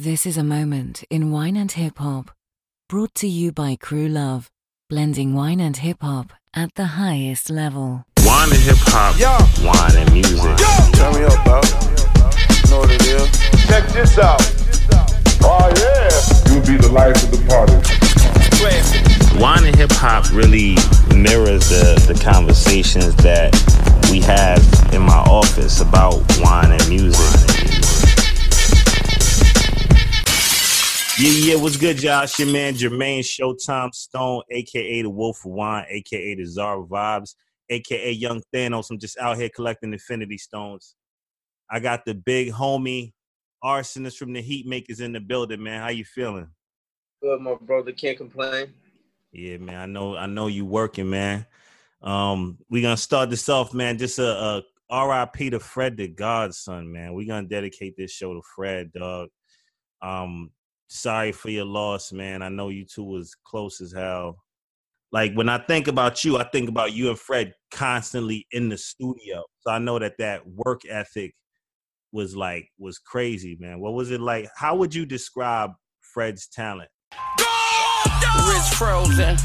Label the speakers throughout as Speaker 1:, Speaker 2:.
Speaker 1: This is a moment in wine and hip hop, brought to you by Crew Love, blending wine and hip hop at the highest level.
Speaker 2: Wine and hip hop,
Speaker 3: Yo.
Speaker 2: wine and music.
Speaker 3: Turn me up, bro. You know what it is.
Speaker 4: Check this out. Oh yeah.
Speaker 5: You'll be the life of the party.
Speaker 2: Wine and hip hop really mirrors the, the conversations that we have in my office about wine and music. Yeah, yeah, what's good? It's your man Jermaine Showtime Stone, aka the Wolf of Wine, aka the Czar of Vibes, aka Young Thanos. I'm just out here collecting Infinity Stones. I got the big homie Rsonist from the Heatmakerz in the building, man. How you feeling?
Speaker 6: Good, my brother. Can't complain.
Speaker 2: Yeah, man. I know. I know you working, man. Um, we gonna start this off, man. Just a, a R.I.P. to Fred the Godson, man. We're gonna dedicate this show to Fred, dog. Um, sorry for your loss, man. I know you two was close as hell. Like when I think about you, I think about you and Fred constantly in the studio. So I know that that work ethic was like was crazy, man. What was it like? How would you describe Fred's talent?
Speaker 7: Wrist frozen.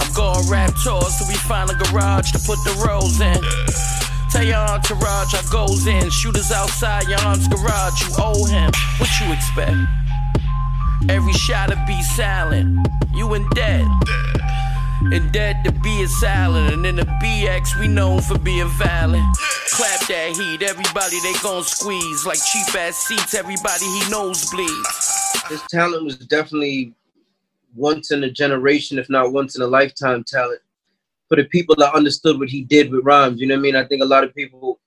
Speaker 7: I'm going rap tours till we find a garage to put the rolls in. Tell your entourage I goes in. Shooters outside your aunt's garage. You owe him. What you expect? Every shot to be silent. You in dead. And dead to be silent. And in the BX, we known for being violent. Clap that heat. Everybody they gon' squeeze. Like cheap ass seats. Everybody he knows bleeds.
Speaker 6: His talent was definitely once in a generation, if not once in a lifetime talent. For the people that understood what he did with rhymes, you know what I mean? I think a lot of people,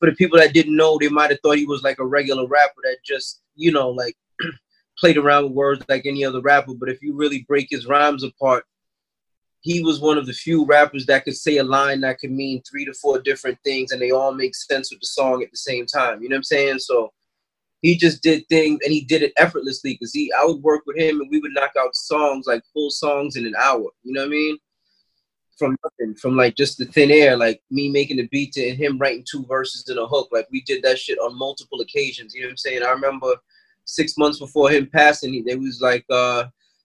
Speaker 6: for the people that didn't know, they might have thought he was like a regular rapper that just, you know, like played around with words like any other rapper. But if you really break his rhymes apart, he was one of the few rappers that could say a line that could mean three to four different things and they all make sense with the song at the same time. You know what I'm saying? So he just did things and he did it effortlessly because he I would work with him and we would knock out songs like full songs in an hour. You know what I mean? From nothing, from like just the thin air, like me making the beat to and him writing two verses in a hook. Like we did that shit on multiple occasions. You know what I'm saying? I remember six months before him passing, he, there was like uh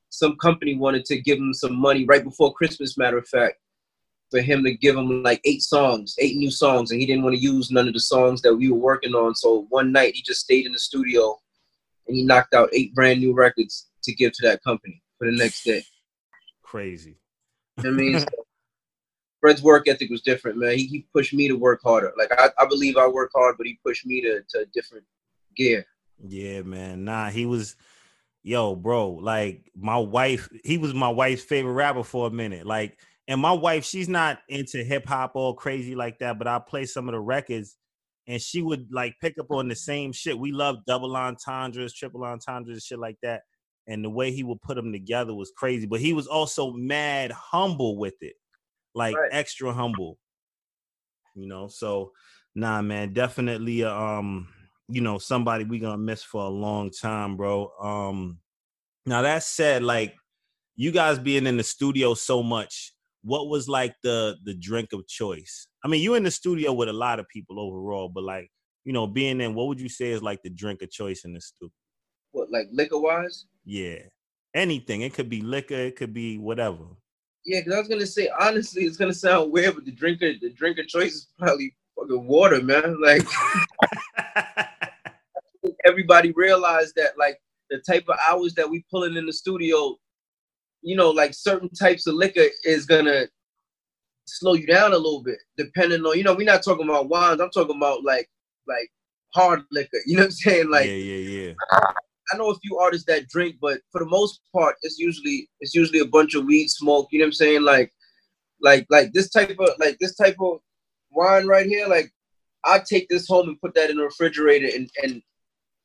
Speaker 6: some company wanted to give him some money right before Christmas, matter of fact, for him to give him like eight songs, eight new songs, and he didn't want to use none of the songs that we were working on. So one night he just stayed in the studio and he knocked out eight brand new records to give to that company for the next day.
Speaker 2: Crazy.
Speaker 6: You know what I mean, So, Fred's work ethic was different, man. He, he pushed me to work harder. Like I, I believe I work hard, but he pushed me to, to a different gear.
Speaker 2: Yeah, man. Nah, he was yo, bro. Like my wife, he was my wife's favorite rapper for a minute. Like, and my wife, she's not into hip hop all crazy like that, but I play some of the records and she would like pick up on the same shit. We love double entendres, triple entendres, shit like that. And the way he would put them together was crazy. But he was also mad humble with it, like
Speaker 6: Right.
Speaker 2: extra humble. You know, so nah, man, definitely um, you know, somebody we gonna miss for a long time, bro. Um, now that said, like you guys being in the studio so much, what was like the the drink of choice? I mean, you in the studio with a lot of people overall, but like you know, being in, what would you say is like the drink of choice in the studio?
Speaker 6: What, like liquor wise?
Speaker 2: Yeah, anything. It could be liquor. It could be whatever.
Speaker 6: Yeah, because I was gonna say honestly, it's gonna sound weird, but the drinker, the drinker choice is probably fucking water, man. Like everybody realized that like the type of hours that we pulling in the studio, you know, like certain types of liquor is gonna slow you down a little bit, depending on, you know, we're not talking about wines, I'm talking about like like hard liquor. You know what I'm saying? Like
Speaker 2: yeah, yeah, yeah.
Speaker 6: I know a few artists that drink, but for the most part, it's usually it's usually a bunch of weed smoke. You know what I'm saying? Like, like, like this type of like this type of wine right here. Like, I take this home and put that in the refrigerator, and and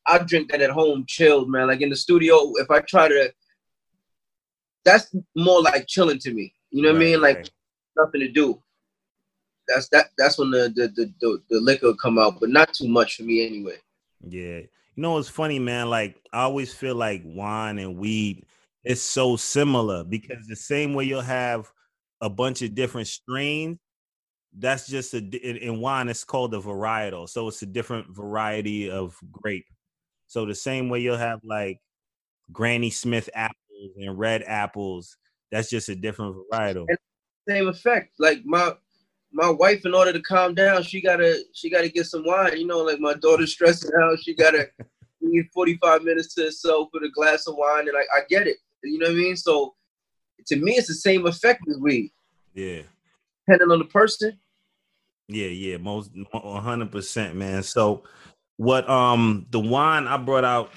Speaker 6: I drink that at home, chilled, man. Like in the studio, if I try to, that's more like chilling to me. You know what I mean? Like
Speaker 2: right.
Speaker 6: nothing to do. That's that. That's when the the the, the, the liquor come out, but not too much for me anyway.
Speaker 2: Yeah. You know what's funny, man? Like I always feel like wine and weed is so similar because the same way you'll have a bunch of different strains, that's just a in wine it's called a varietal. So it's a different variety of grape. So the same way you'll have like Granny Smith apples and red apples, that's just a different varietal.
Speaker 6: And- Same effect. Like my my wife, in order to calm down, she gotta she gotta get some wine. You know, like my daughter's stressing out, she gotta need 45 minutes to herself with a glass of wine, and I, I get it. You know what I mean? So to me, it's the same effect as weed,
Speaker 2: Yeah.
Speaker 6: depending on the person.
Speaker 2: Yeah, yeah, most one hundred percent, man. So, what um the wine I brought out,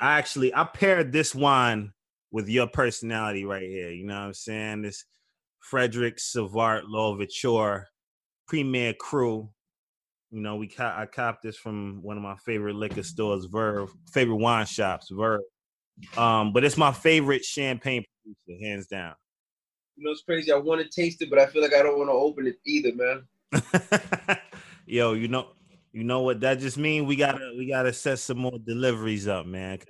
Speaker 2: I actually I paired this wine with your personality right here. You know what I'm saying? This Frederick Savart L'Ouverture Premier Cru. You know, we co- I copped this from one of my favorite liquor stores, Verve, favorite wine shops, Verve. Um, but it's my favorite champagne producer, hands down.
Speaker 6: You know, it's crazy. I want to taste it, but I feel like I don't want to open it either, man.
Speaker 2: Yo, you know, you know what that just means? We gotta we gotta set some more deliveries up, man. Cause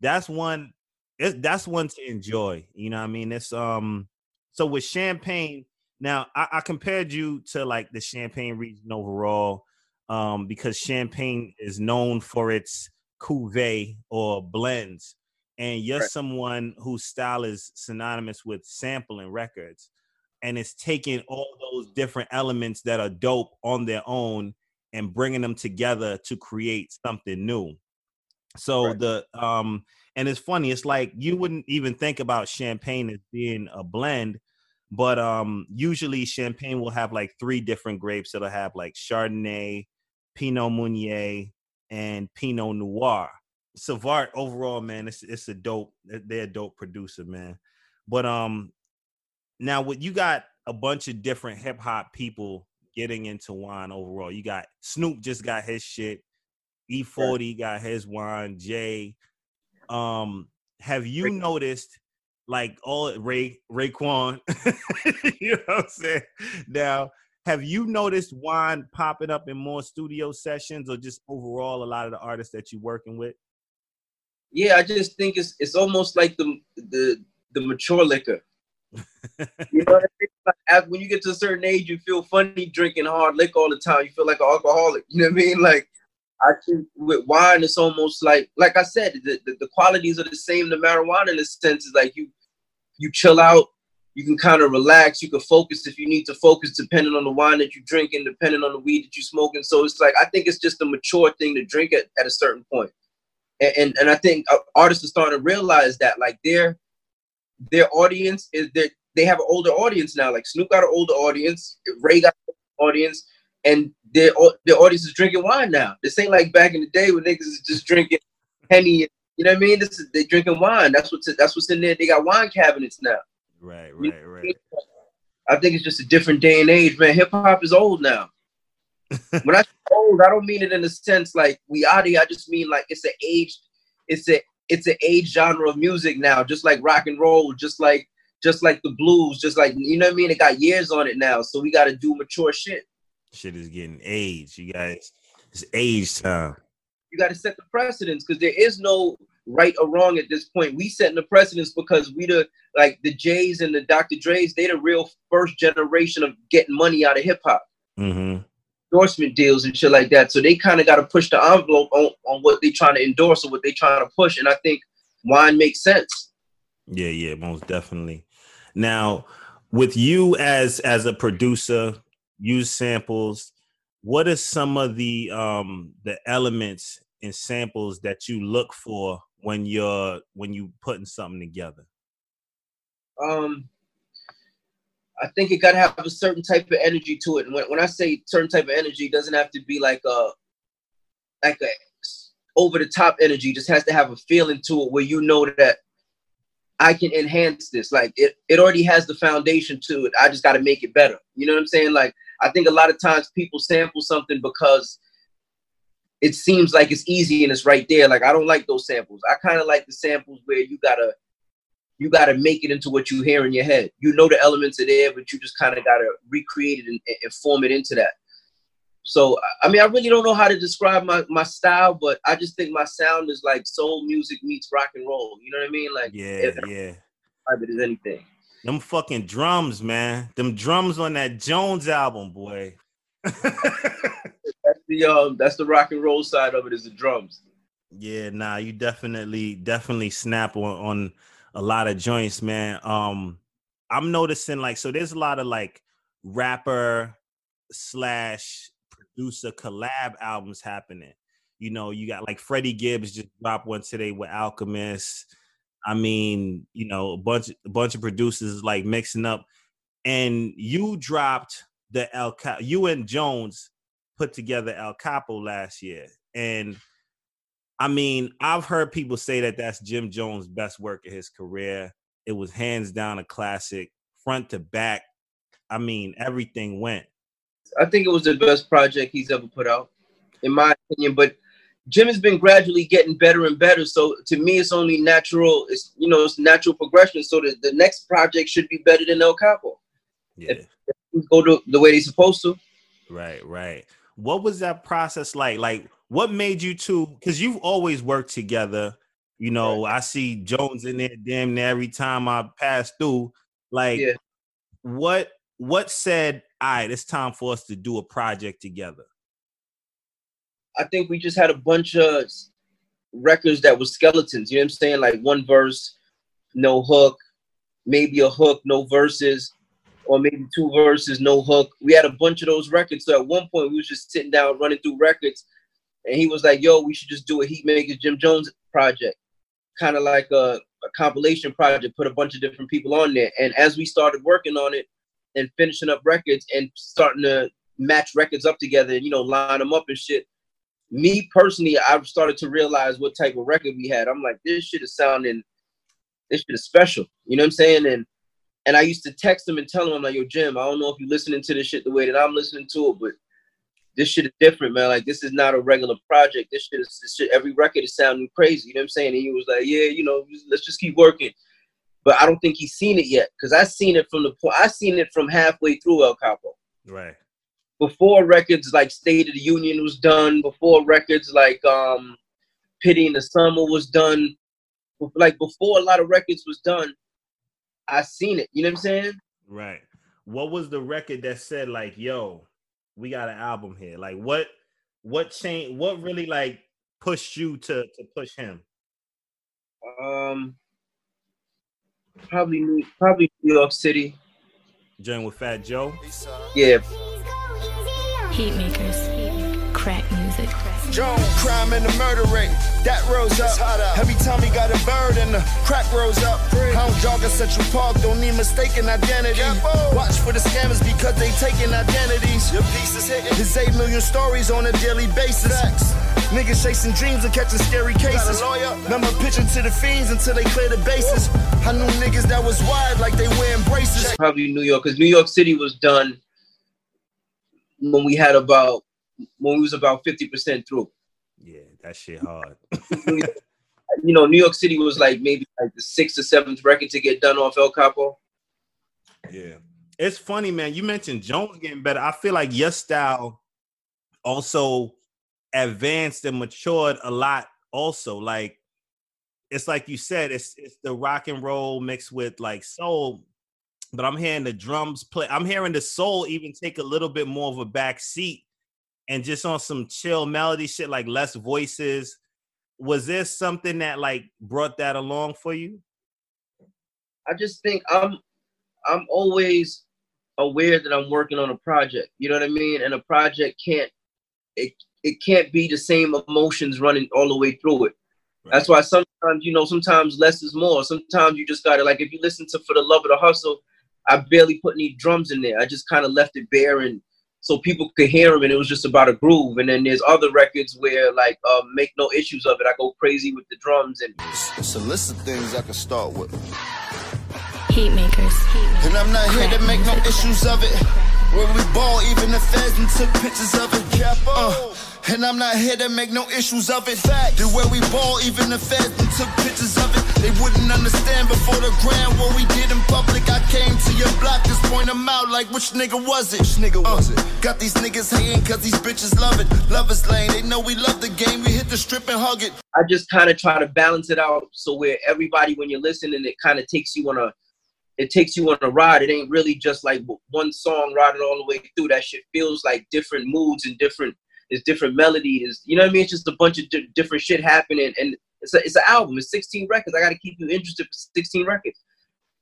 Speaker 2: that's one that's one to enjoy. You know what I mean? It's um so with champagne, now I, I compared you to like the champagne region overall, um, because champagne is known for its cuvee or blends. And you're
Speaker 6: Right.
Speaker 2: someone whose style is synonymous with sampling records and it's taking all those different elements that are dope on their own and bringing them together to create something new. So
Speaker 6: Right.
Speaker 2: the um and it's funny it's like you wouldn't even think about champagne as being a blend but um usually champagne will have like three different grapes it'll have like chardonnay pinot meunier and pinot noir savart overall man it's it's a dope they're a dope producer man but um now what you got a bunch of different hip hop people getting into wine overall. You got snoop just got his shit. E40 got his wine jay. Um have you noticed like all ray raekwon you know what i'm saying? Now have you noticed wine popping up in more studio sessions or just overall a lot of the artists that you're working with?
Speaker 6: Yeah, I just think it's it's almost like the the the mature liquor. You know when you get to a certain age, you feel funny drinking hard liquor all the time. You feel like an alcoholic. You know what I mean? Like I think with wine, it's almost like like I said, the, the, the qualities are the same. The marijuana, in a sense, is like you you chill out. You can kind of relax. You can focus if you need to focus, depending on the wine that you drink and depending on the weed that you smoking. So it's like I think it's just a mature thing to drink at, at a certain point. And, and and I think uh, artists are starting to realize that like their their audience is they they have an older audience now. Like Snoop got an older audience, Ray got an audience, and their their audience is drinking wine now. This ain't like back in the day when niggas is just drinking Henny. You know what I mean? This is they drinking wine. That's what's that's what's in there. They got wine cabinets now.
Speaker 2: right
Speaker 6: You-
Speaker 2: right right
Speaker 6: I think it's just a different day and age, man. Hip hop is old now. when I say old, I don't mean it in the sense like we are. I just mean like it's an age, it's a it's an age genre of music now, just like rock and roll, just like just like the blues, just like you know what I mean. It got years on it now, so we got to do mature shit.
Speaker 2: shit is getting aged you guys it's age time
Speaker 6: You got to set the precedence because there is no right or wrong at this point. We setting the precedence because we the like the Jays and the Dr. Dre's. They the real first generation of getting money out of hip hop.
Speaker 2: mm-hmm
Speaker 6: endorsement deals and shit like that. So they kind of got to push the envelope on, on what they're trying to endorse or what they're trying to push. And I think wine makes sense.
Speaker 2: Yeah, yeah, most definitely. Now, with you as as a producer, use samples. What are some of the um the elements and samples that you look for when you're when you putting something together?
Speaker 6: Um, I think it got to have a certain type of energy to it. And when, when I say certain type of energy, it doesn't have to be like a like a over the top energy. It just has to have a feeling to it where you know that I can enhance this. Like it, it already has the foundation to it. I just got to make it better. You know what I'm saying? Like I think a lot of times people sample something because it seems like it's easy and it's right there. Like I don't like those samples. I kind of like the samples where you gotta you gotta make it into what you hear in your head. You know the elements are there, but you just kind of gotta recreate it and, and form it into that. So I mean, I really don't know how to describe my, my style, but I just think my sound is like soul music meets rock and roll. You know what I mean? Like
Speaker 2: Yeah,
Speaker 6: if
Speaker 2: yeah.
Speaker 6: describe it as anything.
Speaker 2: Them fucking drums, man. Them drums on that Jones album, boy.
Speaker 6: That's the um that's the rock and roll side of it is the drums.
Speaker 2: Yeah, nah, you definitely definitely snap on on a lot of joints, man. Um, I'm noticing like so there's a lot of like rapper slash producer collab albums happening. You know, you got like Freddie Gibbs just dropped one today with Alchemist. I mean, you know, a bunch a bunch of producers like mixing up, and you dropped the El Capo. You and Jones put together El Capo last year, and I mean, I've heard people say that that's Jim Jones' best work of his career. It was hands down a classic, front to back. I mean, everything went.
Speaker 6: I think it was the best project he's ever put out, in my opinion. But Jim has been gradually getting better and better. So to me, it's only natural. It's you know, it's natural progression. So the, the next project should be better than El Capo.
Speaker 2: Yeah.
Speaker 6: If, if go to the way they're supposed to.
Speaker 2: Right, right. What was that process like? Like, what made you two? Because you've always worked together. You know, right. I see Jones in there damn near every time I pass through. Like, yeah. what what said, all right, it's time for us to do a project together?
Speaker 6: I think we just had a bunch of records that were skeletons. You know what I'm saying? Like one verse, no hook, maybe a hook, no verses, or maybe two verses, no hook. We had a bunch of those records. So at one point, we was just sitting down running through records, and he was like, "Yo, we should just do a Heatmakerz Jim Jones project, kind of like a, a compilation project. Put a bunch of different people on there." And as we started working on it and finishing up records and starting to match records up together, and you know, line them up and shit me personally, I've started to realize what type of record we had. I'm like, this shit is sounding, this shit is special. You know what I'm saying? And and I used to text him and tell him, I'm like, yo, Jim, I don't know if you're listening to this shit the way that I'm listening to it, but this shit is different, man. Like, this is not a regular project. This shit is this shit, every record is sounding crazy. You know what I'm saying? And he was like, yeah, you know, let's just keep working. But I don't think he's seen it yet because I seen it from the point I seen it from halfway through El Capo.
Speaker 2: Right
Speaker 6: before records like State of the Union was done, before records like um, Pity in the Summer was done, like before a lot of records was done, I seen it. You know what I'm saying?
Speaker 2: Right. What was the record that said like, "Yo, we got an album here"? Like, what, what changed? What really like pushed you to to push him?
Speaker 6: Um, probably probably New York City.
Speaker 2: Join with Fat Joe.
Speaker 6: Yeah.
Speaker 5: Heatmakerz, crack music.
Speaker 8: Jones, crime and the murder rate, that rose up. Every time he got a bird and the crack rose up. Hound jog at Central Park, don't need mistaken identity. Watch for the scammers because they taking identities. Your piece is hitting. His 8 million stories on a daily basis. Facts. Niggas chasing dreams and catching scary cases. Remember pitching to the fiends until they clear the bases. I knew niggas that was wide like they wearing braces.
Speaker 6: Probably New York, because New York City was done when we had about when we was about 50% through.
Speaker 2: Yeah, that shit hard.
Speaker 6: you know, New York City was like maybe like the sixth or seventh record to get done off El Capo.
Speaker 2: Yeah. It's funny, man. You mentioned Jones getting better. I feel like your style also advanced and matured a lot, also. Like it's like you said, it's it's the rock and roll mixed with like soul but I'm hearing the drums play. I'm hearing the soul even take a little bit more of a back seat and just on some chill melody shit, like less voices. Was there something that like brought that along for you?
Speaker 6: I just think I'm I'm always aware that I'm working on a project. You know what I mean? And a project can't it it can't be the same emotions running all the way through it. Right. That's why sometimes, you know, sometimes less is more. Sometimes you just gotta like if you listen to For the Love of the Hustle, I barely put any drums in there. I just kind of left it bare and so people could hear them and it was just about a groove. And then there's other records where like uh, make no issues of it. I go crazy with the drums and
Speaker 8: it's a list of things I can start with.
Speaker 5: Heatmakerz.
Speaker 8: And I'm not here to make no issues of it. Where we ball, even the feds and took pictures of it. Capo. Uh, and I'm not here to make no issues of it. Fact. The way we ball, even the feds and took pictures of it. They wouldn't understand before the grand what we did in public. I came to your block, just point them out like which nigga was it? Which nigga was uh, it? Got these niggas hating cause these bitches love it. Love us lane, they know we love the game. We hit the strip and hug it.
Speaker 6: I just kind of try to balance it out so where everybody, when you're listening, it kind of takes you on a it takes you on a ride. It ain't really just like one song riding all the way through. That shit feels like different moods and different There's different melodies. You know what I mean? It's just a bunch of di- different shit happening, and it's a, it's an album. It's 16 records. I got to keep you interested for 16 records,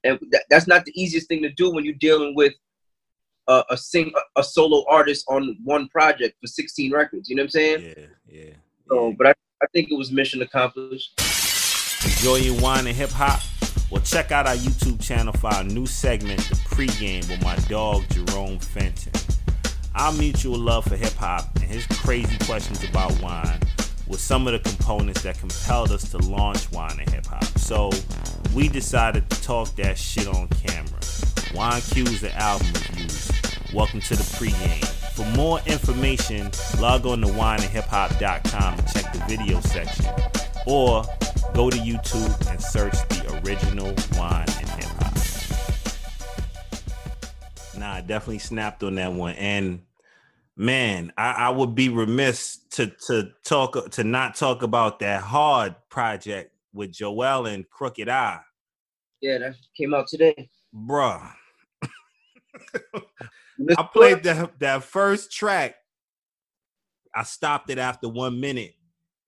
Speaker 6: and that, that's not the easiest thing to do when you're dealing with a, a sing a, a solo artist on one project for 16 records. You know what I'm saying?
Speaker 2: Yeah, yeah.
Speaker 6: So, but I, I think it was mission accomplished.
Speaker 2: Enjoying wine and hip hop? Well, check out our YouTube channel for our new segment, The Pregame, with my dog Jerome Fenton. Our mutual love for hip hop and his crazy questions about wine were some of the components that compelled us to launch Wine and Hip Hop. So we decided to talk that shit on camera. Wine cues and album reviews. Welcome to the pregame. For more information, log on to wineandhiphop.com and check the video section. Or go to YouTube and search the original Wine and Nah, I definitely snapped on that one. And man, I, I would be remiss to to talk to not talk about that hard project with Joell and Crooked I.
Speaker 6: Yeah, that came out today.
Speaker 2: Bruh. I played that that first track. I stopped it after one minute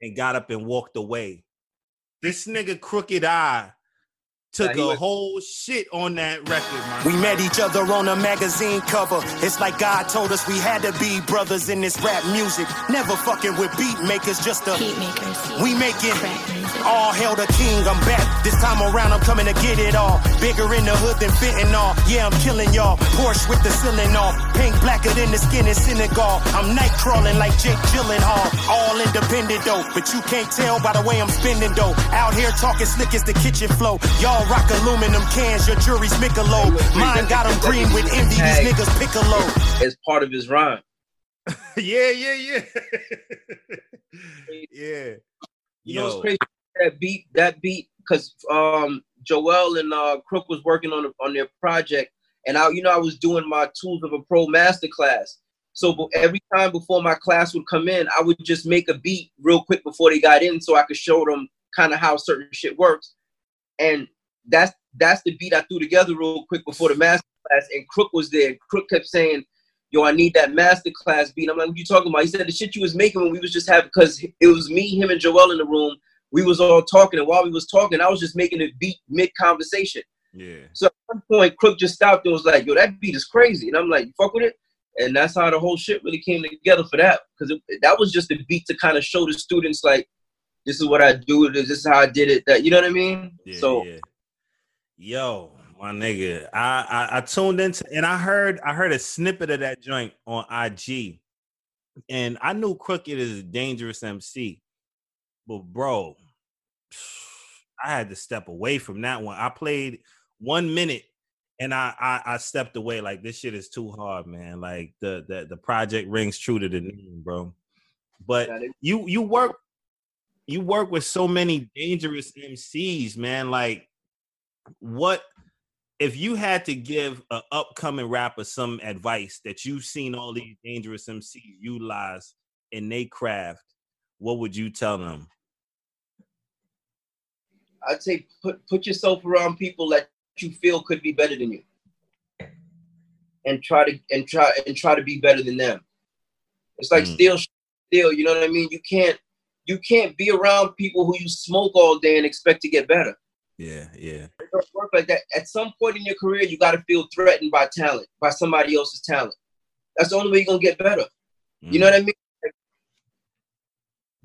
Speaker 2: and got up and walked away. This nigga Crooked I took
Speaker 6: Nah, he
Speaker 2: a
Speaker 6: was-
Speaker 2: whole shit on that record, man.
Speaker 9: We met each other on a magazine cover. It's like God told us we had to be brothers in this rap music. Never fucking with beat makers, just a
Speaker 5: Heatmakerz.
Speaker 9: we making
Speaker 5: Crack music.
Speaker 9: All hail the king. I'm back. This time around, I'm coming to get it all. Bigger in the hood than fentanyl. Yeah, I'm killing y'all. Porsche with the ceiling off. Pink blacker than the skin in Senegal. I'm night crawling like Jake Gyllenhaal. All independent though, but you can't tell by the way I'm spending though. Out here talking slick as the kitchen flow. Y'all rock aluminum cans. Your jury's Michelob. Mine got 'em green with envy. These niggas piccolo.
Speaker 6: as part of his rhyme.
Speaker 2: yeah, yeah, yeah. yeah.
Speaker 6: You know what's
Speaker 2: Yo.
Speaker 6: crazy? That beat, that beat, because um, Joell and uh, Crook was working on on their project, and I, you know, I was doing my Tools of a Pro master class. So every time before my class would come in, I would just make a beat real quick before they got in, so I could show them kind of how certain shit works. And that's that's the beat I threw together real quick before the master class. And Crook was there. Crook kept saying, "Yo, I need that master class beat." I'm like, "What you talking about?" He said, "The shit you was making when we was just having because it was me, him, and Joell in the room. We was all talking, and while we was talking, I was just making a beat mid conversation.
Speaker 2: Yeah.
Speaker 6: So at one point, Crook just stopped and was like, "Yo, that beat is crazy," and I'm like, "You fuck with it." And that's how the whole shit really came together for that, because that was just a beat to kind of show the students like, "This is what I do. This is how I did it." That you know what I mean?
Speaker 2: Yeah,
Speaker 6: so
Speaker 2: yeah. Yo, my nigga, I, I I tuned into and I heard I heard a snippet of that joint on IG, and I knew Crooked is a dangerous MC, but bro, I had to step away from that one. I played one minute and I, I I stepped away like this shit is too hard, man. Like the the the project rings true to the name, bro. But you you work you work with so many dangerous MCs, man. Like what if you had to give a upcoming rapper some advice that you've seen all these dangerous MCs utilize in their craft, what would you tell them?
Speaker 6: I'd say put put yourself around people that you feel could be better than you, and try to and try and try to be better than them. It's like
Speaker 2: Mm.
Speaker 6: steal, steal. You know what I mean? You can't you can't be around people who you smoke all day and expect to get better.
Speaker 2: Yeah, yeah.
Speaker 6: It don't work like that. At some point in your career, you got to feel threatened by talent, by somebody else's talent. That's the only way you're gonna get better. You know what I mean?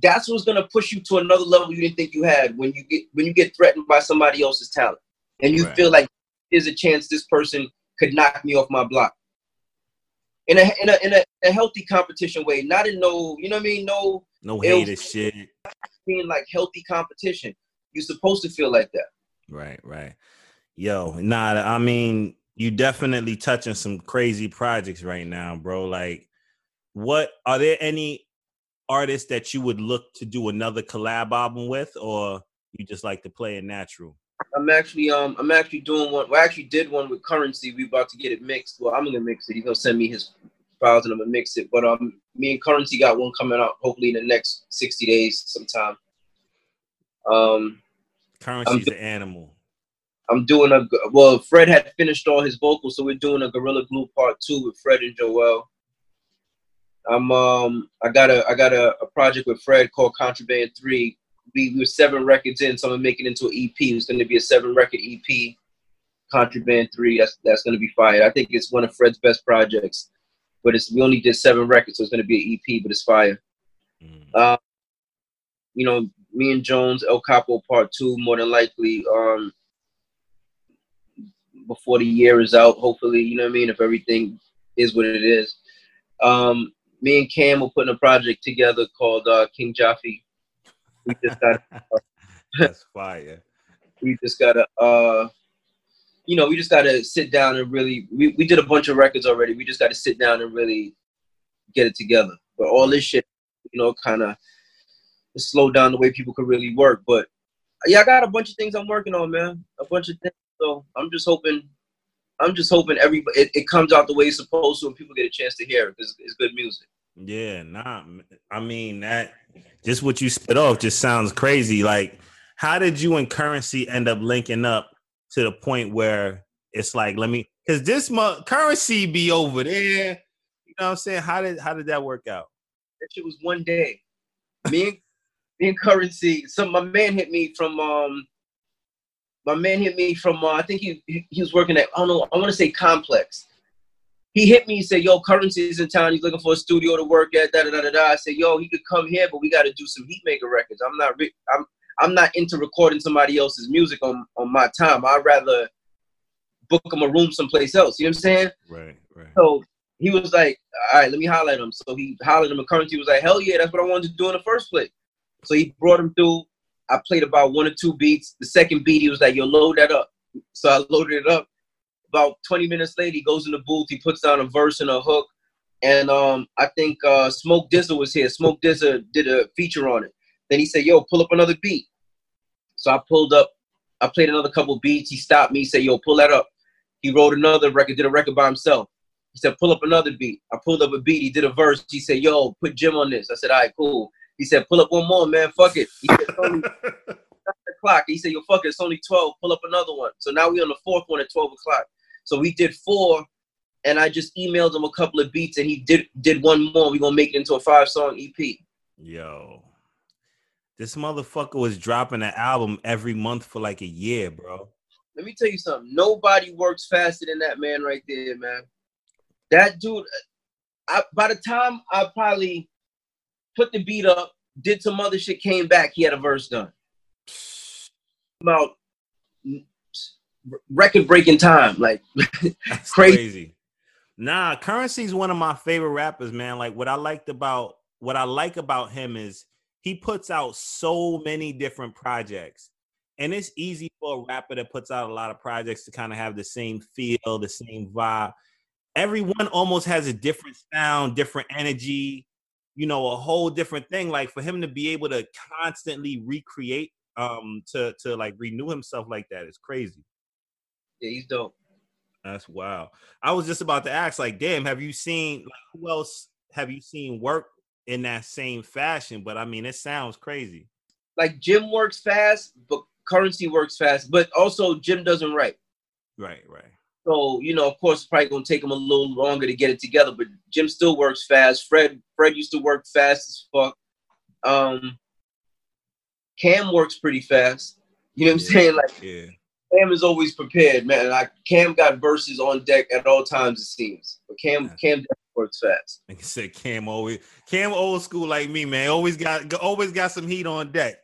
Speaker 6: That's what's gonna push you to another level you didn't think you had when you get when you get threatened by somebody else's talent, and you
Speaker 2: Right.
Speaker 6: feel like there's a chance this person could knock me off my block. In a in a in a, a healthy competition way, not in no you know what I mean, no
Speaker 2: No hater shit.
Speaker 6: being like healthy competition. You're supposed to feel like that.
Speaker 2: Right, right. Yo, nah, I mean, you definitely touching some crazy projects right now, bro. Like, what are there any artists that you would look to do another collab album with, or you just like to play it natural?
Speaker 6: I'm actually um I'm actually doing one. Well, I actually did one with Currency. We about to get it mixed. Well, I'm gonna mix it. He's gonna send me his files and I'm gonna mix it. But um, me and Currency got one coming out hopefully in the next 60 days sometime. Um,
Speaker 2: Currency's
Speaker 6: do-
Speaker 2: an animal.
Speaker 6: I'm doing a well. Fred had finished all his vocals, so we're doing a Gorilla Glue Part Two with Fred and Joell. I'm um I got a I got a, a project with Fred called Contraband Three. We, we were seven records in, so I'm gonna make it into an EP. It's gonna be a seven record EP. Contraband Three. That's that's gonna be fire. I think it's one of Fred's best projects. But it's we only did seven records, so it's gonna be an EP, but it's fire. Uh, you know, me and Jones, El Capo Part Two, more than likely, um, before the year is out. Hopefully, you know what I mean. If everything is what it is, um, me and Cam are putting a project together called uh, King Jaffe. We just got,
Speaker 2: That's fire.
Speaker 6: we just gotta, uh, you know, we just gotta sit down and really. We we did a bunch of records already. We just gotta sit down and really get it together. But all this shit, you know, kind of slow down the way people could really work. But yeah, I got a bunch of things I'm working on, man. A bunch of things. So I'm just hoping, I'm just hoping every it, it comes out the way it's supposed to, and people get a chance to hear it because it's good music.
Speaker 2: Yeah, nah. I mean that just what you spit off just sounds crazy. Like, how did you and Currency end up linking up to the point where it's like, let me, because this month Currency be over there. You know what I'm saying? How did how did that work out?
Speaker 6: That shit was one day. Me and me and Currency. Some my man hit me from um. My man hit me from uh, I think he he was working at I don't know I want to say Complex. He hit me. He said, "Yo, Currency is in town. He's looking for a studio to work at." Da da da da da. I said, "Yo, he could come here, but we got to do some Heatmaker records. I'm not re- I'm I'm not into recording somebody else's music on on my time. I'd rather book him a room someplace else. You know what I'm saying?
Speaker 2: Right, right.
Speaker 6: So he was like, all right, let me highlight him. So he hollered him, and Currency was like, hell yeah, that's what I wanted to do in the first place. So he brought him through. I played about one or two beats. The second beat, he was like, yo, load that up. So I loaded it up. About 20 minutes later, he goes in the booth. He puts down a verse and a hook. And um, I think uh, Smoke DZA was here. Smoke DZA did a feature on it. Then he said, yo, pull up another beat. So I pulled up. I played another couple beats. He stopped me. He said, yo, pull that up. He wrote another record, did a record by himself. He said, pull up another beat. I pulled up a beat. He did a verse. He said, yo, put Jim on this. I said, all right, cool. He said, pull up one more, man. Fuck it. He said, it's only the clock. He said, yo, fuck it. It's only 12. Pull up another one. So now we on the fourth one at 12 o'clock. So we did four, and I just emailed him a couple of beats, and he did did one more. We're going to make it into a five song EP.
Speaker 2: Yo, this motherfucker was dropping an album every month for like a year, bro.
Speaker 6: Let me tell you something. Nobody works faster than that man right there, man. That dude, I, by the time I probably put the beat up, did some other shit, came back, he had a verse done. About record breaking time, like
Speaker 2: That's
Speaker 6: crazy.
Speaker 2: crazy. Nah, Currency's one of my favorite rappers, man. Like what I liked about what I like about him is he puts out so many different projects. And it's easy for a rapper that puts out a lot of projects to kind of have the same feel, the same vibe. Everyone almost has a different sound, different energy, you know, a whole different thing. Like for him to be able to constantly recreate, um, to to like renew himself like that is crazy.
Speaker 6: Yeah, he's dope.
Speaker 2: That's wow. I was just about to ask, like, damn, have you seen like, who else have you seen work in that same fashion? But I mean, it sounds crazy.
Speaker 6: Like Jim works fast, but currency works fast. But also Jim doesn't write.
Speaker 2: Right, right.
Speaker 6: So, you know, of course, it's probably gonna take him a little longer to get it together, but Jim still works fast. Fred Fred used to work fast as fuck. Um Cam works pretty fast. You know what I'm saying? Like
Speaker 2: Yeah.
Speaker 6: Cam is always prepared, man. Like Cam got verses on deck at all times, it seems. But Cam
Speaker 2: Yeah.
Speaker 6: Cam works fast.
Speaker 2: Like I said, Cam always Cam old school like me, man. Always got always got some heat on deck.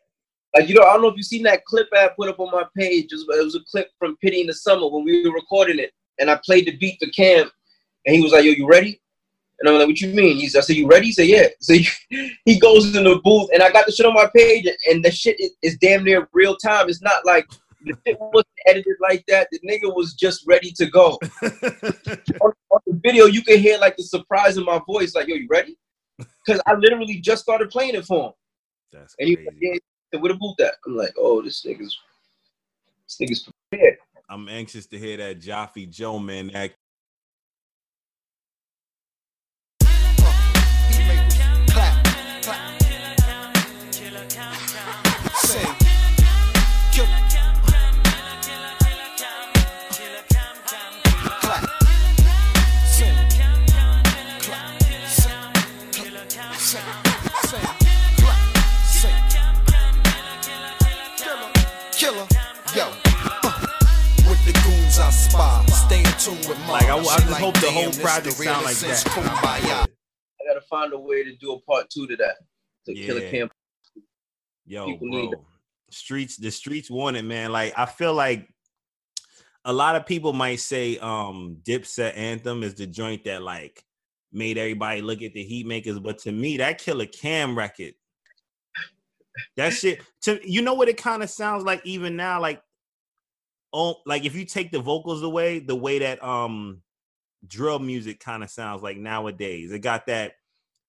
Speaker 6: Like you know, I don't know if you seen that clip I put up on my page. It was, it was a clip from Pity in the Summer when we were recording it, and I played the beat for Cam, and he was like, "Yo, you ready?" And I'm like, "What you mean?" He's, I said, "You ready?" He said, "Yeah." So he, goes in the booth, and I got the shit on my page, and the shit is, is damn near real time. It's not like the shit wasn't edited like that. The nigga was just ready to go. on, on the video, you can hear like the surprise in my voice, like, "Yo, you ready?" Because I literally just started playing it for him.
Speaker 2: That's
Speaker 6: And he
Speaker 2: crazy.
Speaker 6: like, yeah, yeah, where the boot at? I'm like, oh, this nigga's this nigga's prepared.
Speaker 2: I'm anxious to hear that Jaffe Joe man that Like I, I just
Speaker 8: Like,
Speaker 2: hope the whole project
Speaker 8: the
Speaker 2: sound like that.
Speaker 8: since
Speaker 6: I gotta find a way to do a part two to that. To kill
Speaker 2: Yeah.
Speaker 6: a camp.
Speaker 2: Yo,
Speaker 6: People need
Speaker 2: bro. Streets, the streets want it, man. Like I feel like a lot of people might say um Dipset Anthem is the joint that like made everybody look at the Heatmakerz, but to me, that Killa Cam record, that shit to you know what it kind of sounds like even now, like oh like if you take the vocals away, the way that um drill music kind of sounds like nowadays. It got that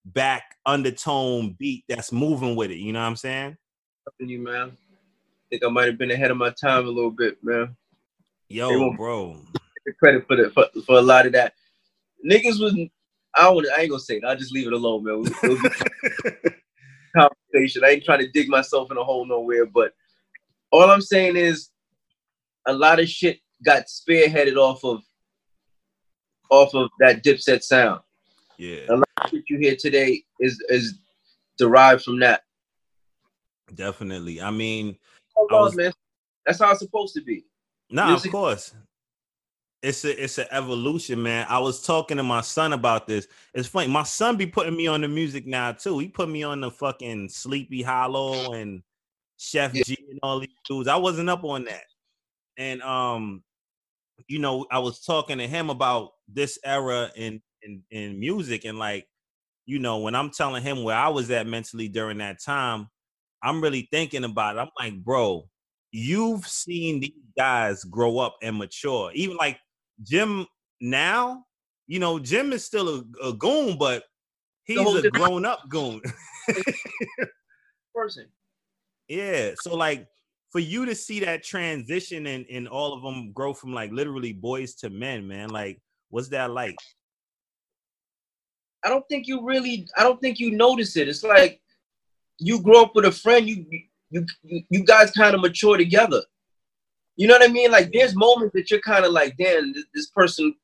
Speaker 2: back undertone beat that's moving with it, you know what I'm saying?
Speaker 6: You man. I think I might have been ahead of my time a little bit, man.
Speaker 2: Yo, bro.
Speaker 6: Credit for the for, for a lot of that. Niggas was I don't I ain't gonna say it. I'll just leave it alone, man. It was a conversation. I ain't trying to dig myself in a hole nowhere, but all I'm saying is a lot of shit got spearheaded off of off of that dipset sound.
Speaker 2: Yeah,
Speaker 6: A lot of shit you hear today is is derived from that.
Speaker 2: definitely. I mean,
Speaker 6: Oh,
Speaker 2: I was-
Speaker 6: man. That's how it's supposed to be.
Speaker 2: nah, of course. It's a it's an evolution, man. I was talking to my son about this. It's funny. My son be putting me on the music now too. He put me on the fucking Sleepy Hallow and Sheff
Speaker 6: Yeah.
Speaker 2: G and all these dudes. I wasn't up on that. And um, you know, I was talking to him about this era in in in music and like, you know, when I'm telling him where I was at mentally during that time, I'm really thinking about it. I'm like, bro, you've seen these guys grow up and mature. Even like Jim now, you know, Jim is still a, a goon, but he's a grown up goon.
Speaker 6: Person.
Speaker 2: yeah. So like for you to see that transition and, and all of them grow from like literally boys to men, man, like what's that like?
Speaker 6: I don't think you really I don't think you notice it. It's like you grow up with a friend, you you you, guys kind of mature together. You know what I mean? Like there's moments that you're kind of like, damn, this person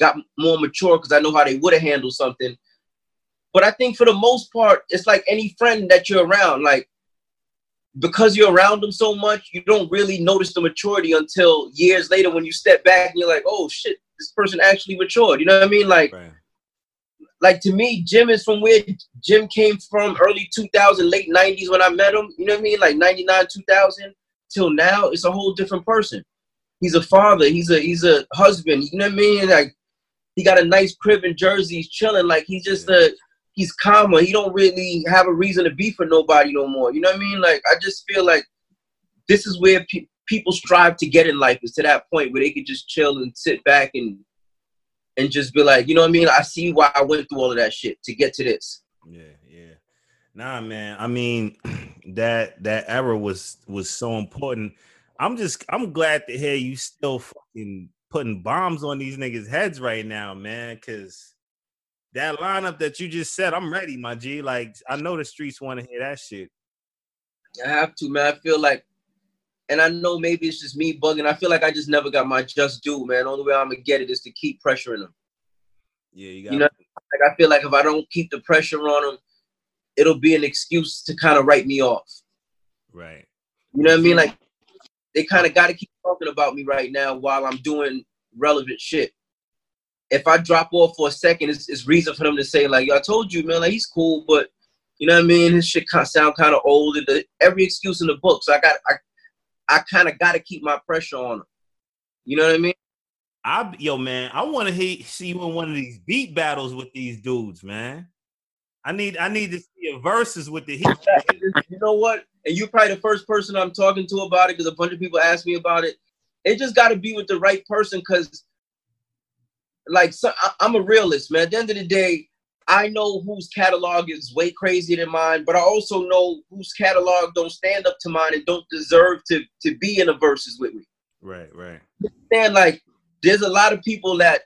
Speaker 6: got more mature because I know how they would have handled something. But I think for the most part, it's like any friend that you're around, like because you're around them so much, you don't really notice the maturity until years later when you step back and you're like, oh shit, this person actually matured. You know what I mean? Like
Speaker 2: Right.
Speaker 6: like to me, Jim is from where Jim came from, early 2000, late 90s when I met him. You know what I mean? Like 99, 2000 till now, it's a whole different person. He's a father. He's a he's a husband. You know what I mean? Like he got a nice crib in Jersey. He's chilling. Like he's just a he's calmer. He don't really have a reason to be for nobody no more. You know what I mean? Like I just feel like this is where pe- people strive to get in life is to that point where they could just chill and sit back and and just be like, you know what I mean? I see why I went through all of that shit to get to this.
Speaker 2: Yeah, yeah. Nah, man. I mean, that that era was was so important. I'm just I'm glad to hear you still fucking putting bombs on these niggas' heads right now, man. Cause that lineup that you just said, I'm ready, my G. Like I know the streets want to hear that shit.
Speaker 6: I have to, man. I feel like, and I know maybe it's just me bugging. I feel like I just never got my just due, man. Only way I'm gonna get it is to keep pressuring them.
Speaker 2: Yeah, you got
Speaker 6: You know, like I feel like if I don't keep the pressure on them, it'll be an excuse to kind of write me off.
Speaker 2: right.
Speaker 6: You know what I mean? Like they kind of got to keep talking about me right now while I'm doing relevant shit. If I drop off for a second, it's, it's reason for them to say like, "Yo, I told you, man. Like he's cool, but you know what I mean? His shit kind of sound kind of old. And the, every excuse in the book. So I got I I kind of got to keep my pressure on him. You know what I mean?
Speaker 2: I yo man, I want to see you in one of these beat battles with these dudes, man. I need I need to see a Verzuz with the heat.
Speaker 6: you know what? And you're probably the first person I'm talking to about it because a bunch of people ask me about it. It just got to be with the right person because, like, so, I, I'm a realist, man. At the end of the day, I know whose catalog is way crazier than mine, but I also know whose catalog don't stand up to mine and don't deserve to to be in the Verzuz with me.
Speaker 2: Right, right.
Speaker 6: understand like there's a lot of people that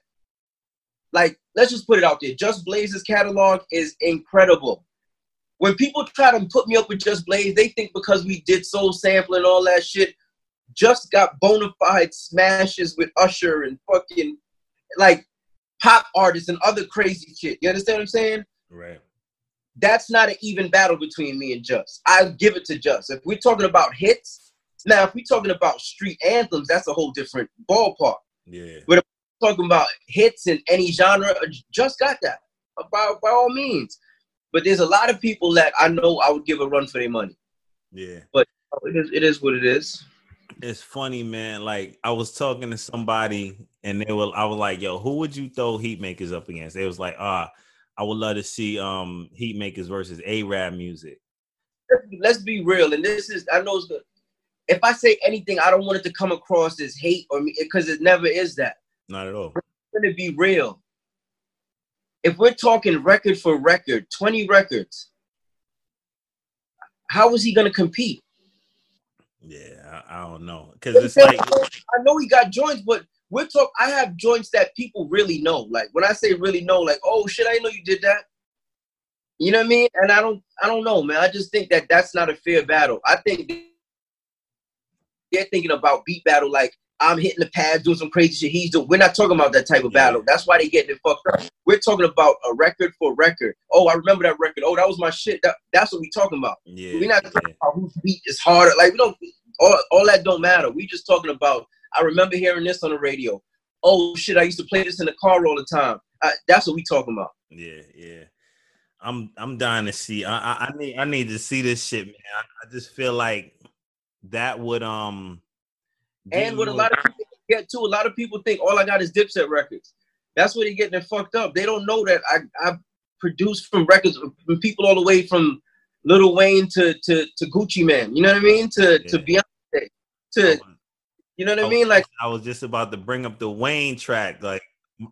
Speaker 6: like let's just put it out there. Just Blaze's catalog is incredible. When people try to put me up with Just Blaze, they think because we did soul sample and all that shit, just got bona fide smashes with Usher and fucking like pop artists and other crazy shit. You understand what I'm saying?
Speaker 2: Right.
Speaker 6: That's not an even battle between me and Just. I give it to Just. If we're talking about hits, Now, if we're talking about street anthems, that's a whole different ballpark.
Speaker 2: Yeah.
Speaker 6: But if we're talking about hits in any genre, uh, just got that by, by all means. But there's a lot of people that I know I would give a run for their money.
Speaker 2: Yeah.
Speaker 6: But it is, it is what it is.
Speaker 2: It's funny, man. Like I was talking to somebody, and they were. I was like, "Yo, who would you throw Heatmakerz up against?" They was like, "Ah, I would love to see um Heatmakerz versus Araab Muzik."
Speaker 6: Let's, be real, and this is I know it's good. If I say anything, I don't want it to come across as hate or me because it never is that.
Speaker 2: Not at all.
Speaker 6: It's gonna be real. If we're talking record for record, 20 records, how is he gonna compete?
Speaker 2: Yeah, I, I don't know because it's like
Speaker 6: I know he got joints, but we're talk. I have joints that people really know. Like when I say really know, like oh shit, I know you did that. You know what I mean? And I don't, I don't know, man. I just think that that's not a fair battle. I think they're thinking about beat battle like I'm hitting the pads, doing some crazy shit. He's doing. We're not talking about that type of battle. That's why they getting it fucked up. We're talking about a record for record. Oh, I remember that record. Oh, that was my shit. That, that's what we talking about.
Speaker 2: yeah,
Speaker 6: We're not talking about whose beat is harder. Like we don't. All, all that don't matter. We just talking about. I remember hearing this on the radio. Oh shit! I used to play this in the car all the time. I, that's what we talking about.
Speaker 2: yeah, yeah. I'm I'm dying to see. I I, I need I need to see this shit, man. I, I just feel like that would um.
Speaker 6: And what a lot of people get too, a lot of people think all I got is Dipset records. That's where they're getting it fucked up. They don't know that I I produced from records from people all the way from Lil Wayne to to to Gucci Mane. You know what I mean? To to Beyonce. To you know what I mean? Like
Speaker 2: I was just about to bring up the Wayne track. Like,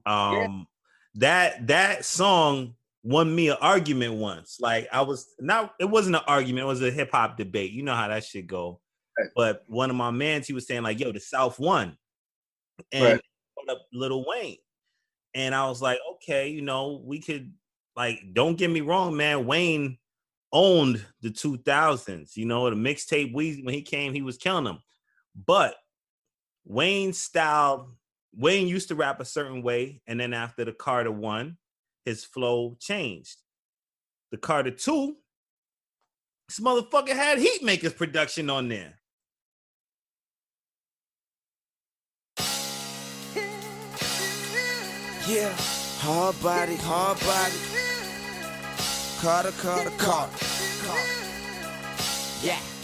Speaker 2: um, that that song won me an argument once. Like, I was not. It wasn't an argument. It was a hip hop debate. You know how that shit go. But one of my mans, he was saying like, "Yo, the South won," and
Speaker 6: Right.
Speaker 2: up Lil Wayne, and I was like, "Okay, you know, we could like, don't get me wrong, man. Wayne owned the 2000s. You know, the mixtape Weezy when he came, he was killing them. But Wayne style, Wayne used to rap a certain way, and then after the Carter one, his flow changed. The Carter two, this motherfucker had Heatmakerz production on there.
Speaker 10: Yeah, hard body, hard body. Carter, Carter, Carter. Yeah, yeah.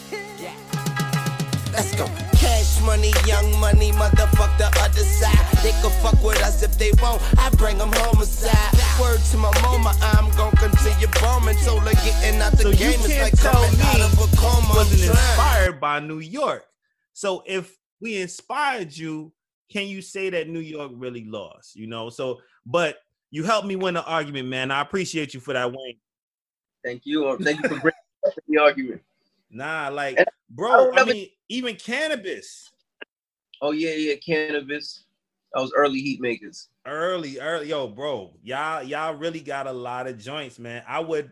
Speaker 10: Let's go. Cash money, young money, motherfuck the other side. They can fuck with us if they won't. I bring them homicide. Word to my mama, I'm gon' continue bombing. So like getting out the
Speaker 2: So you
Speaker 10: game is
Speaker 2: can't
Speaker 10: like
Speaker 2: tell
Speaker 10: coming out
Speaker 2: me
Speaker 10: of a coma.
Speaker 2: Wasn't
Speaker 10: trying.
Speaker 2: inspired by New York. So if we inspired you, can you say that New York really lost? You know, so but you helped me win the argument, man. I appreciate you for that, Wayne.
Speaker 6: thank you. or Thank you for bringing up the argument.
Speaker 2: Nah, like,
Speaker 6: And I
Speaker 2: bro,
Speaker 6: don't
Speaker 2: I
Speaker 6: never-
Speaker 2: mean, even cannabis.
Speaker 6: Oh yeah, yeah, cannabis. That was early Heatmakerz.
Speaker 2: Early, early, yo, bro, y'all, y'all really got a lot of joints, man. I would,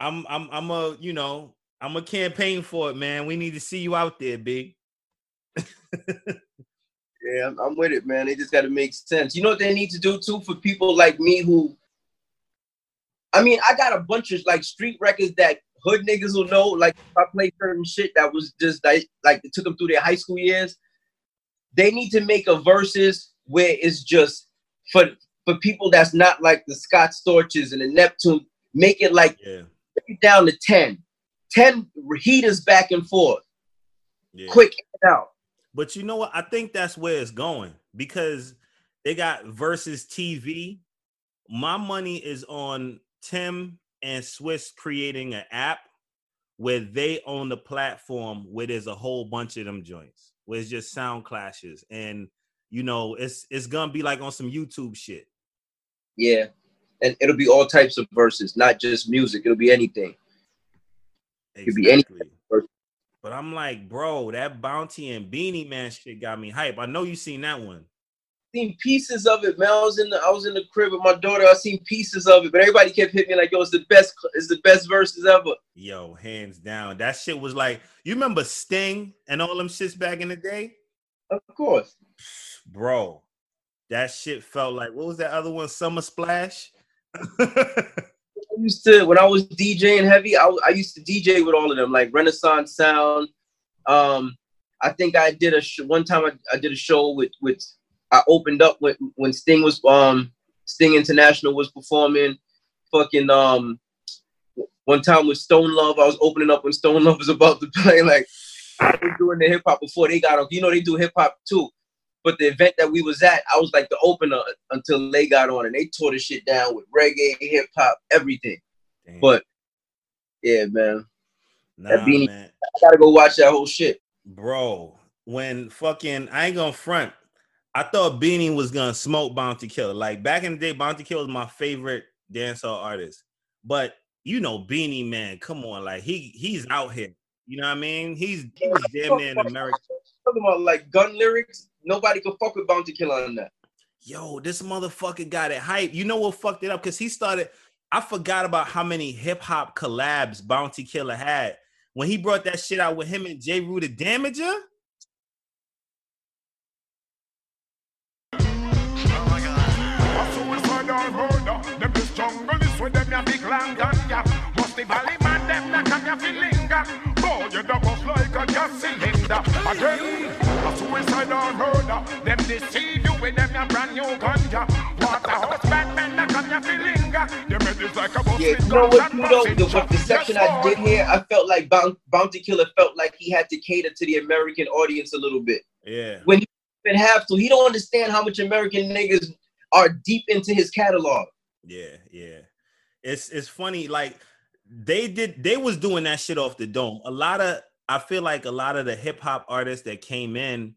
Speaker 2: I'm, I'm, I'm a, you know, I'm a campaign for it, man. We need to see you out there, big.
Speaker 6: Yeah, I'm, I'm with it, man. They just got to make sense. You know what they need to do too for people like me who. I mean, I got a bunch of like street records that hood niggas will know. Like if I play certain shit that was just like like it took them through their high school years. They need to make a Verzuz where it's just for for people that's not like the Scott Storches and the Neptune. Make it like
Speaker 2: Yeah,
Speaker 6: it down to 10. 10 heaters back and forth.
Speaker 2: yeah.
Speaker 6: Quick out.
Speaker 2: But you know what? I think that's where it's going because they got Verzuz TV. My money is on Tim and Swizz creating an app where they own the platform where there's a whole bunch of them joints where it's just sound clashes and you know it's it's gonna be like on some YouTube shit.
Speaker 6: Yeah. And it'll be all types of verses, not just music. It'll be anything. It could be any
Speaker 2: Exactly. But I'm like, bro, that Bounty and Beenie Man shit got me hype. I know you seen that one.
Speaker 6: Seen pieces of it, man. I was in the I was in the crib with my daughter. I seen pieces of it, but everybody kept hitting me like, "Yo, it's the best. It's the best Verzuz ever."
Speaker 2: Yo, hands down. That shit was like, you remember Sting and all them shits back in the day?
Speaker 6: Of course.
Speaker 2: Bro, that shit felt like, what was that other one? Summer Splash?
Speaker 6: I used to when I was DJing heavy. I, I used to DJ with all of them, like Renaissance Sound, um, I think I did a sh- one time. I, I did a show with with. I opened up when when Sting was um Sting International was performing. Fucking um, one time with Stone Love, I was opening up when Stone Love was about to play. Like I was doing the hip hop before they got on. You know they do hip hop too. But the event that we was at, I was like the opener until they got on, and they tore the shit down with reggae, hip hop, everything.
Speaker 2: Damn.
Speaker 6: But yeah, man,
Speaker 2: nah,
Speaker 6: that Beenie-
Speaker 2: man.
Speaker 6: I gotta go watch that whole shit.
Speaker 2: bro. When fucking I ain't gonna front. I thought Beenie was gonna smoke Bounty Killer. Like back in the day, Bounty Killer was my favorite dancehall artist. But you know, Beenie Man, come on, like he he's out here. You know what I mean? He's he was damn near in America.
Speaker 6: Talking about like gun lyrics, nobody could fuck with Bounty Killer on that.
Speaker 2: Yo, this motherfucker got it hype. You know what fucked it up? Because he started. I forgot about how many hip hop collabs Bounty Killer had when he brought that shit out with him and Jeru the
Speaker 4: Damaja. Murder. Them this jungle is where them ya big long gun ya. Must the valley man them na come ya fi linger. Boy, you da bust like a gas cylinder. Again, a suicidal murder. Them deceive you with them ya brand new gun ya. Waterhouse Batman na come ya fi linger. Them head is like a bus
Speaker 6: Yeah, you know what, you know, the, what the section
Speaker 4: Yes,
Speaker 6: I did here, I felt like Boun- Bounty Killer felt like he had to cater to the American audience a little bit.
Speaker 2: Yeah.
Speaker 6: When he didn't have to, he don't understand how much American niggas are deep into his catalog.
Speaker 2: Yeah, yeah. It's it's funny. Like they did, they was doing that shit off the dome. A lot of I feel like a lot of the hip hop artists that came in,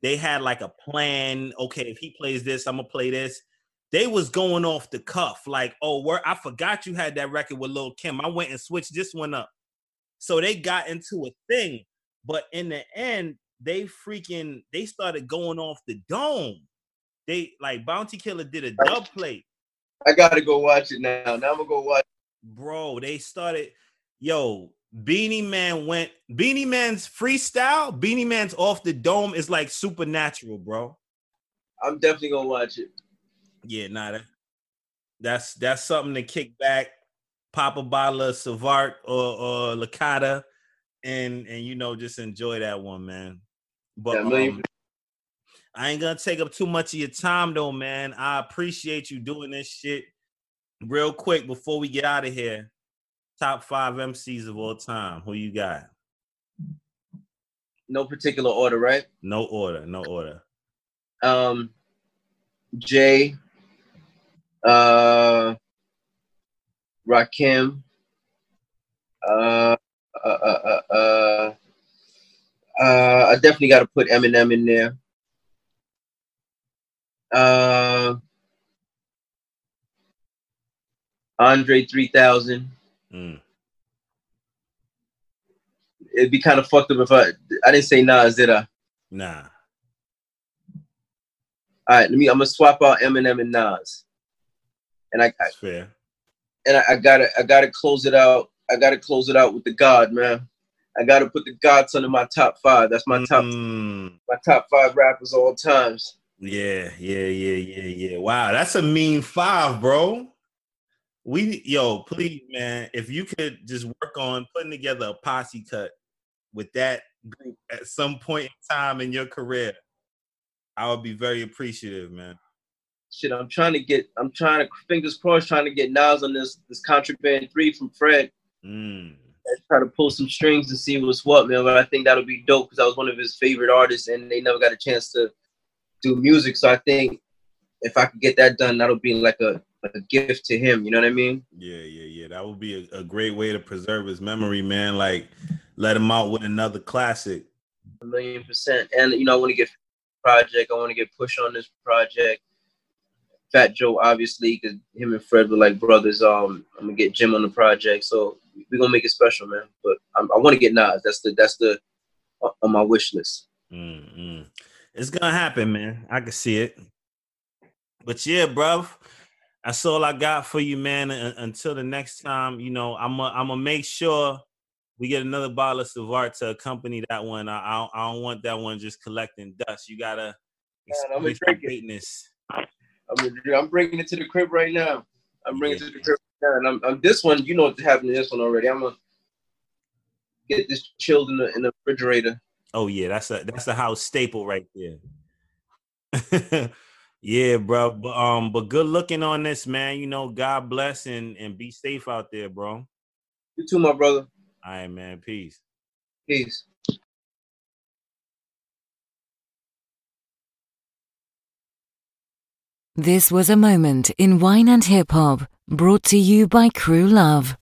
Speaker 2: they had like a plan. Okay, if he plays this, I'm gonna play this. They was going off the cuff, like, oh, where I forgot you had that record with Lil Kim. I went and switched this one up. So they got into a thing, but in the end, they freaking they started going off the dome. They like Bounty Killer did a dub plate
Speaker 6: I gotta go watch it now. Now I'm gonna go watch.
Speaker 2: bro, they started, yo, Beenie Man went, Beenie Man's freestyle, Beenie Man's off the dome is like supernatural, bro.
Speaker 6: I'm definitely gonna watch it.
Speaker 2: Yeah, nah, that, that's that's something to kick back, pop a bottle of Savart or or Licata, and and you know just enjoy that one, man. But
Speaker 6: Yeah,
Speaker 2: um, I ain't gonna take up too much of your time though, man. I appreciate you doing this shit. Real quick before we get out of here, top five MCs of all time. Who you got?
Speaker 6: No particular order, right?
Speaker 2: No order, no order.
Speaker 6: Um, Jay, uh, Rakim, uh, uh, uh, uh, uh, uh, I definitely got to put Eminem in there. Uh, Andre 3000.
Speaker 2: Mm.
Speaker 6: It'd be kind of fucked up if I I didn't say Nas, did I?
Speaker 2: Nah.
Speaker 6: All right, let me. I'm gonna swap out Eminem and Nas, and I, I
Speaker 2: fair.
Speaker 6: and I, I gotta I gotta close it out. I gotta close it out with the God, man. I gotta put the Godson under my top five. That's my top
Speaker 2: Mm.
Speaker 6: my top five rappers all times.
Speaker 2: Yeah, yeah, yeah, yeah, yeah. Wow, that's a mean five, bro. We yo, please, man, if you could just work on putting together a posse cut with that group at some point in time in your career, I would be very appreciative, man.
Speaker 6: Shit, I'm trying to get. I'm trying to fingers crossed, trying to get Nas on this this contraband three from Fred.
Speaker 2: Mm.
Speaker 6: and try to pull some strings and see what's what, man. But I think that'll be dope because I was one of his favorite artists, and they never got a chance to do music. So I think if I could get that done, that'll be like a, a gift to him. You know what I mean?
Speaker 2: Yeah, yeah, yeah. That would be a, a great way to preserve his memory, man. Like let him out with another classic.
Speaker 6: A million percent. And you know, I want to get project. I want to get push on this project. Fat Joe, obviously, because him and Fred were like brothers. Um, I'm gonna get Jim on the project, so we're gonna make it special, man. But I'm, I want to get Nas. That's the that's the on my wish list.
Speaker 2: Mm-mm. It's gonna happen, man. I can see it. But yeah, bruv, that's all I got for you, man. Un- until the next time, you know, I'm gonna I'm gonna make sure we get another bottle of Savart to accompany that one. I, I, don't, I don't want that one just collecting dust. You gotta
Speaker 6: I'm drink it.
Speaker 2: greatness.
Speaker 6: I'm, I'm bringing it to the crib right now. I'm bringing it to the crib right now. And I'm, I'm this one. You know what's happening to this one already. I'm gonna get this chilled in the in the refrigerator.
Speaker 2: Oh yeah, that's a that's a house staple right there. yeah, bro. But um, but good looking on this, man. You know, God bless and and be safe out there, bro.
Speaker 6: You too, my brother.
Speaker 2: All right, man. Peace.
Speaker 6: Peace.
Speaker 1: This was a moment in wine and hip hop, brought to you by Crew Love.